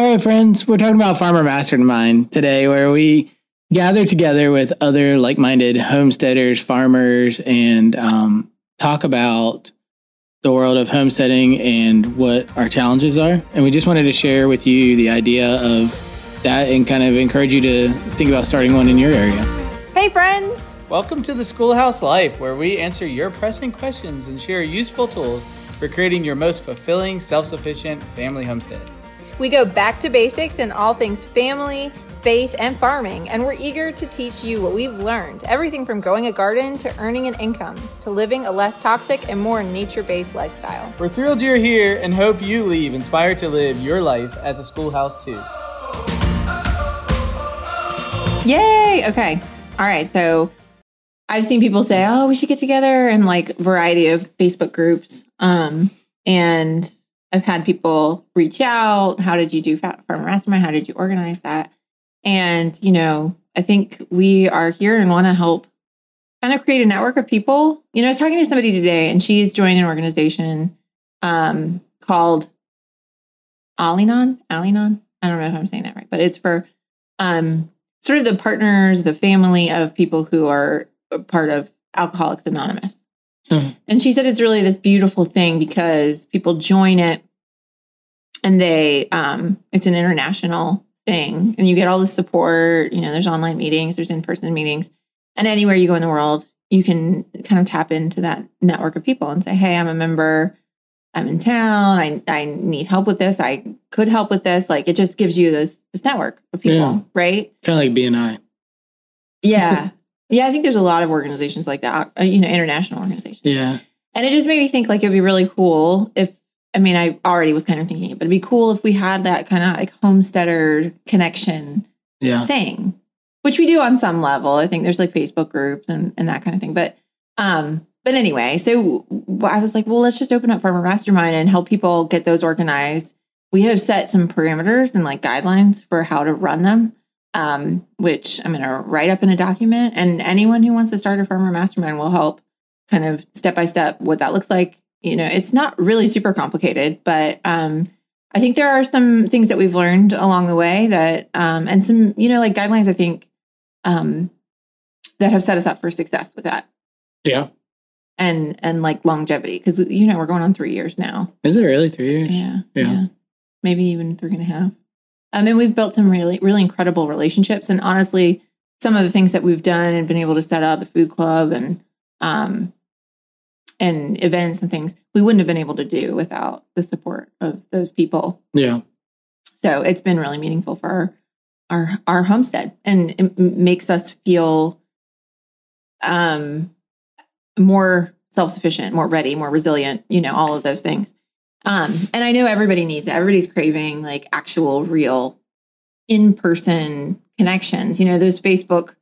All right, friends, we're talking about Farmer Mastermind today, where we gather together with other like minded homesteaders, farmers, and um, talk about the world of homesteading and what our challenges are. And we just wanted to share with you the idea of that and kind of encourage you to think about starting one in your area. Hey, friends! Welcome to the Schoolhouse Life, where we answer your pressing questions and share useful tools for creating your most fulfilling, self sufficient family homestead. We go back to basics in all things family, faith, and farming, and we're eager to teach you what we've learned everything from growing a garden to earning an income to living a less toxic and more nature based lifestyle. We're thrilled you're here and hope you leave inspired to live your life as a schoolhouse too. Yay! Okay. All right. So I've seen people say, "Oh, we should get together," in like variety of Facebook groups. Um, and I've had people reach out. How did you do Farmer Mastermind? How did you organize that? And, you know, I think we are here and want to help kind of create a network of people. You know, I was talking to somebody today and she's joined an organization um, called Al-Anon. Al-Anon. I don't know if I'm saying that right, but it's for um, sort of the partners, the family of people who are part of Alcoholics Anonymous. Mm. And she said it's really this beautiful thing because people join it and they um it's an international thing and you get all the support, you know, there's online meetings, there's in-person meetings. And anywhere you go in the world, you can kind of tap into that network of people and say, "Hey, I'm a member. I'm in town. I I need help with this. I could help with this." Like it just gives you this this network of people, yeah. right? Kind of like BNI. Yeah. Yeah, I think there's a lot of organizations like that, uh, you know, international organizations. Yeah. And it just made me think like it'd be really cool if I mean, I already was kind of thinking it, but it'd be cool if we had that kind of like homesteader connection yeah. thing, which we do on some level. I think there's like Facebook groups and, and that kind of thing. But um, but anyway, so I was like, well, let's just open up Farmer Mastermind and help people get those organized. We have set some parameters and like guidelines for how to run them um, which I'm going to write up in a document. And anyone who wants to start a farmer mastermind will help kind of step by step what that looks like. You know, it's not really super complicated, but um, I think there are some things that we've learned along the way that, um, and some, you know, like guidelines, I think, um, that have set us up for success with that. Yeah. And, and like longevity, because, you know, we're going on three years now. Is it really three years? Yeah. Yeah. yeah. Maybe even three and a half. Um, and we've built some really, really incredible relationships. And honestly, some of the things that we've done and been able to set up the food club and um, and events and things, we wouldn't have been able to do without the support of those people. Yeah. So it's been really meaningful for our our, our homestead, and it makes us feel um, more self sufficient, more ready, more resilient. You know, all of those things. Um, and I know everybody needs it. Everybody's craving like actual, real, in person connections. You know, those Facebook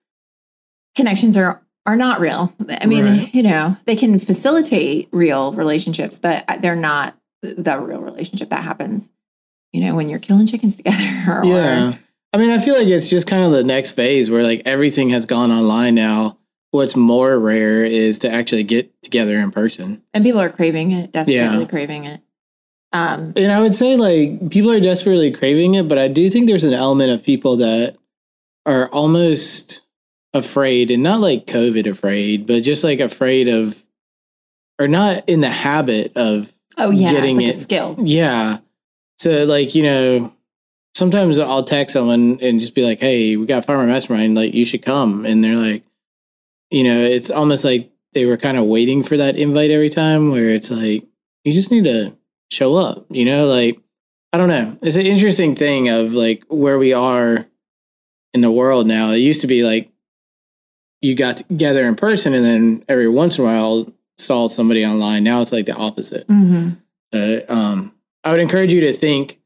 connections are are not real. I mean, right. you know, they can facilitate real relationships, but they're not the real relationship that happens. You know, when you're killing chickens together. Or, yeah. I mean, I feel like it's just kind of the next phase where like everything has gone online now. What's more rare is to actually get together in person. And people are craving it, desperately yeah. craving it. Um, and I would say like people are desperately craving it, but I do think there's an element of people that are almost afraid and not like COVID afraid, but just like afraid of or not in the habit of oh yeah getting like it skill. Yeah. So like, you know, sometimes I'll text someone and just be like, Hey, we got Farmer Mastermind, like you should come and they're like you know, it's almost like they were kind of waiting for that invite every time where it's like you just need to show up, you know, like I don't know. It's an interesting thing of like where we are in the world now. It used to be like you got together in person and then every once in a while saw somebody online. Now it's like the opposite. Mm-hmm. Uh, um, I would encourage you to think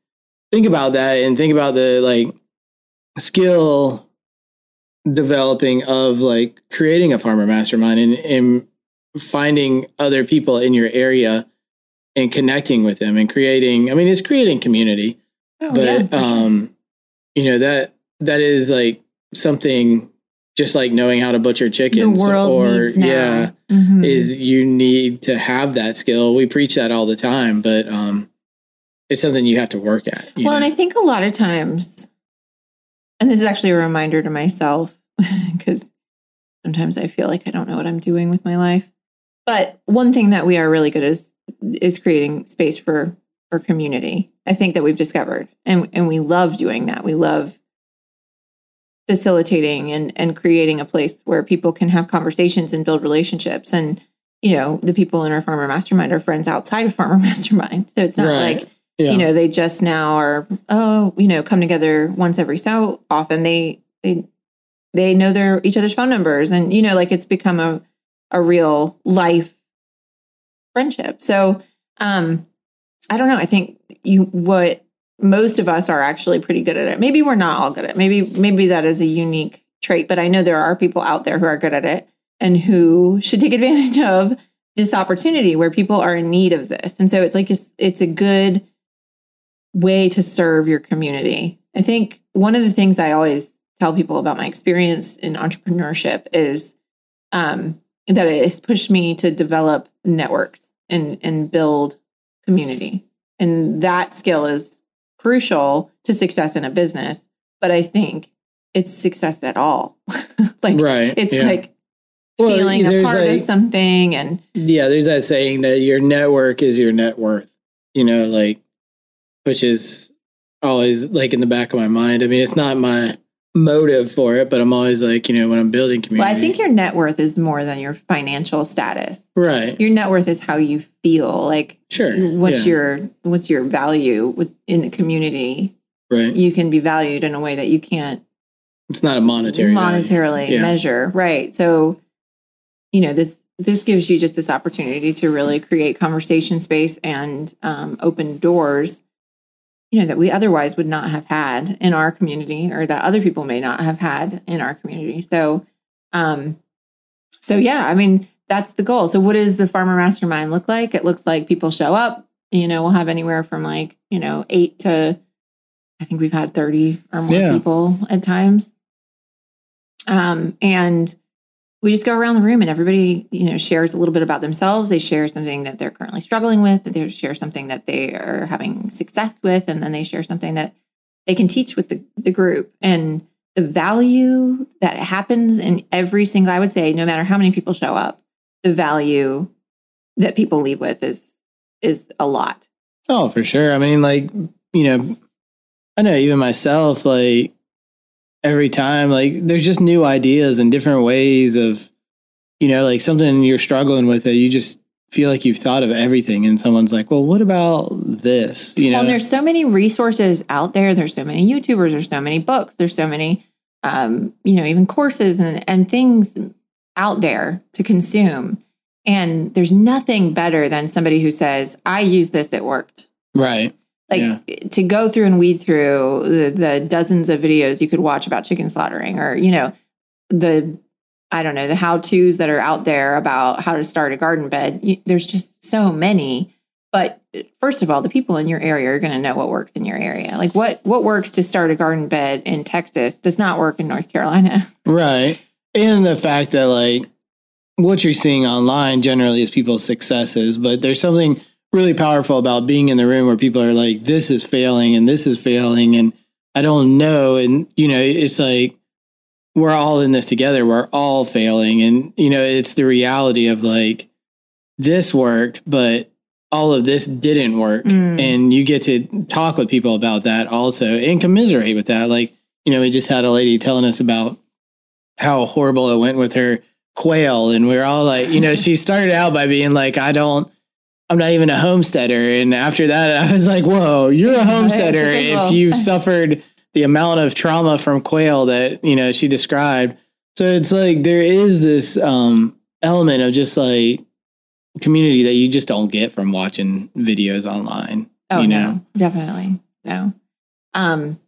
think about that and think about the like skill developing of like creating a farmer mastermind and, and finding other people in your area and connecting with them and creating i mean it's creating community oh, but yeah, um sure. you know that that is like something just like knowing how to butcher chickens or yeah mm-hmm. is you need to have that skill we preach that all the time but um it's something you have to work at. Well, and? I think a lot of times, and this is actually a reminder to myself because sometimes I feel like I don't know what I'm doing with my life. But one thing that we are really good is is creating space for for community. I think that we've discovered, and and we love doing that. We love facilitating and and creating a place where people can have conversations and build relationships. And you know, the people in our farmer mastermind are friends outside of farmer mastermind, so it's not Right. like yeah. you know they just now are oh you know come together once every so often they they they know their each other's phone numbers and you know like it's become a a real life friendship. So um i don't know. I think you what most of us are actually pretty good at it. Maybe we're not all good at it. Maybe maybe that is a unique trait but i know there are people out there who are good at it and who should take advantage of this opportunity where people are in need of this. And so it's like it's, it's a good way to serve your community. I think one of the things I always tell people about my experience in entrepreneurship is um, that it has pushed me to develop networks and and build community, and that skill is crucial to success in a business. But I think it's success at all. like right. it's yeah. like Well, feeling a part like- of something and Yeah, there's that saying that your network is your net worth, you know, like, which is always like in the back of my mind. I mean, it's not my motive for it, but I'm always like, you know, when I'm building community. well, I think your net worth is more than your financial status. right. your net worth is how you feel like Sure. what's yeah, your what's your value with, in the community right? you can be valued in a way that you can't It's not a monetary monetarily Yeah. measure right so you know this this gives you just this opportunity to really create conversation space and um, open doors you know that we otherwise would not have had in our community or that other people may not have had in our community. So um so yeah i mean that's the goal. So what does the farmer mastermind look like? It looks like people show up you know we'll have anywhere from like you know 8 to i think we've had 30 or more Yeah. people at times. Um and we just go around the room and everybody you know shares a little bit about themselves. They share something that they're currently struggling with they share something that they are having success with and then they share something that they can teach with the, the group. And the value that happens in every single i would say no matter how many people show up the value that people leave with is is a lot. Oh, for sure. I mean, like, you know, I know even myself, like, every time, like, there's just new ideas and different ways of, you know, like something you're struggling with that you just feel like you've thought of everything. And someone's like, well, what about this? You know, Well, there's so many resources out there. There's so many YouTubers. There's so many books. There's so many, um, you know, even courses and and things out there to consume. And there's nothing better than somebody who says, "I used this. It worked." right. Like Yeah. to go through and weed through the, the dozens of videos you could watch about chicken slaughtering, or you know, the I don't know the how tos that are out there about how to start a garden bed. You, there's just so many. But first of all, the people in your area are going to know what works in your area. Like what what works to start a garden bed in Texas does not work in North Carolina. Right. And the fact that like what you're seeing online generally is people's successes, but there's something really powerful about being in the room where people are like, this is failing and this is failing and I don't know. And, you know, it's like we're all in this together. We're all failing. And, you know, it's the reality of like this worked, but all of this didn't work. Mm. And you get to talk with people about that also and commiserate with that. Like, you know, we just had a lady telling us about how horrible it went with her quail. And we are all like, you know, she started out by being like, I don't, I'm not even a homesteader. And after that, I was like, whoa, you're a homesteader a if you've suffered the amount of trauma from quail that, you know, she described. So it's like there is this um, element of just like community that you just don't get from watching videos online. Oh you know? no, definitely no. Um,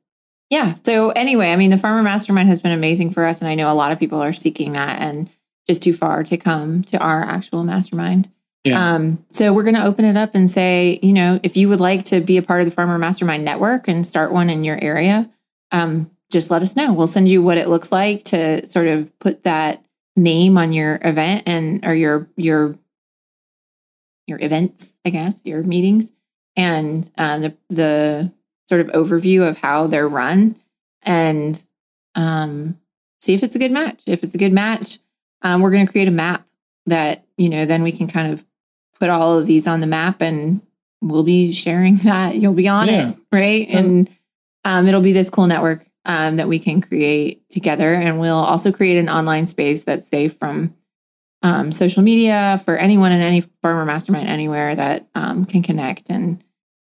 yeah. So anyway, I mean, the Farmer Mastermind has been amazing for us, and I know a lot of people are seeking that, and just too far to come to our actual mastermind. Yeah. Um, so we're going to open it up and say, you know, if you would like to be a part of the Farmer Mastermind network and start one in your area, um, just let us know. We'll send you what it looks like to sort of put that name on your event and or your your your events, I guess, your meetings. and um, the the sort of overview of how they're run, and um, see if it's a good match. If it's a good match, um, we're going to create a map that you know then we can kind of put all of these on the map, and we'll be sharing that. You'll be on Yeah. it, right? And um, it'll be this cool network um, that we can create together, and we'll also create an online space that's safe from um, social media for anyone in any farmer mastermind anywhere that um, can connect and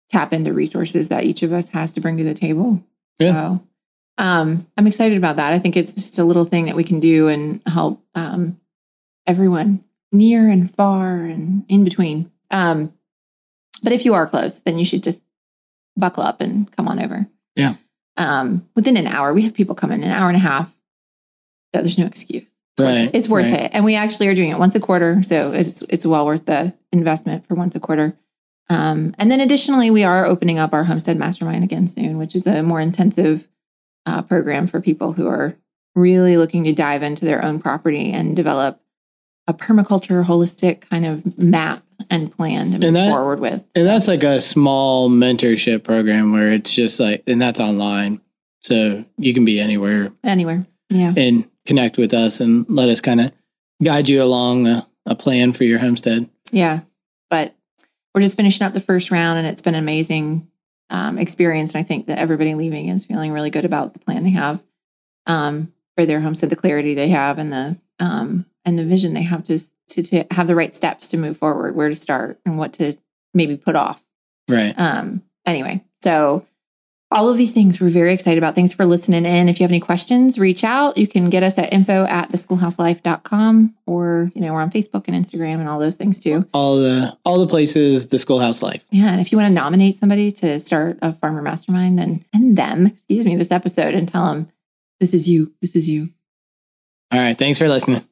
tap into resources that each of us has to bring to the table. Yeah. So um, I'm excited about that. I think it's just a little thing that we can do and help um, everyone near and far and in between. Um, but if you are close, then you should just buckle up and come on over. Yeah. Um, within an hour, we have people come in an hour and a half. So there's no excuse. Right. It's worth right. it. And we actually are doing it once a quarter. So it's it's well worth the investment for once a quarter. Um, and then additionally, we are opening up our Homestead Mastermind again soon, which is a more intensive uh, program for people who are really looking to dive into their own property and develop a permaculture holistic kind of map and plan to move that- forward with. And So, that's like a small mentorship program where it's just like, and that's online. So you can be anywhere anywhere. Yeah. and connect with us and let us kind of guide you along a, a plan for your homestead. Yeah. But we're just finishing up the first round and it's been an amazing um, experience. And I think that everybody leaving is feeling really good about the plan they have um, for their homestead, the clarity they have and the um, and the vision they have to, to to have the right steps to move forward, where to start and what to maybe put off. Right. Um, anyway, so all of these things we're very excited about. Thanks for listening in. If you have any questions, reach out. You can get us at info at theschoolhouselife.com or, you know, we're on Facebook and Instagram and all those things too. All the all the places, the schoolhouse life. Yeah. And if you want to nominate somebody to start a farmer mastermind then and them, excuse me, this episode and tell them this is you. This is you. All right. Thanks for listening.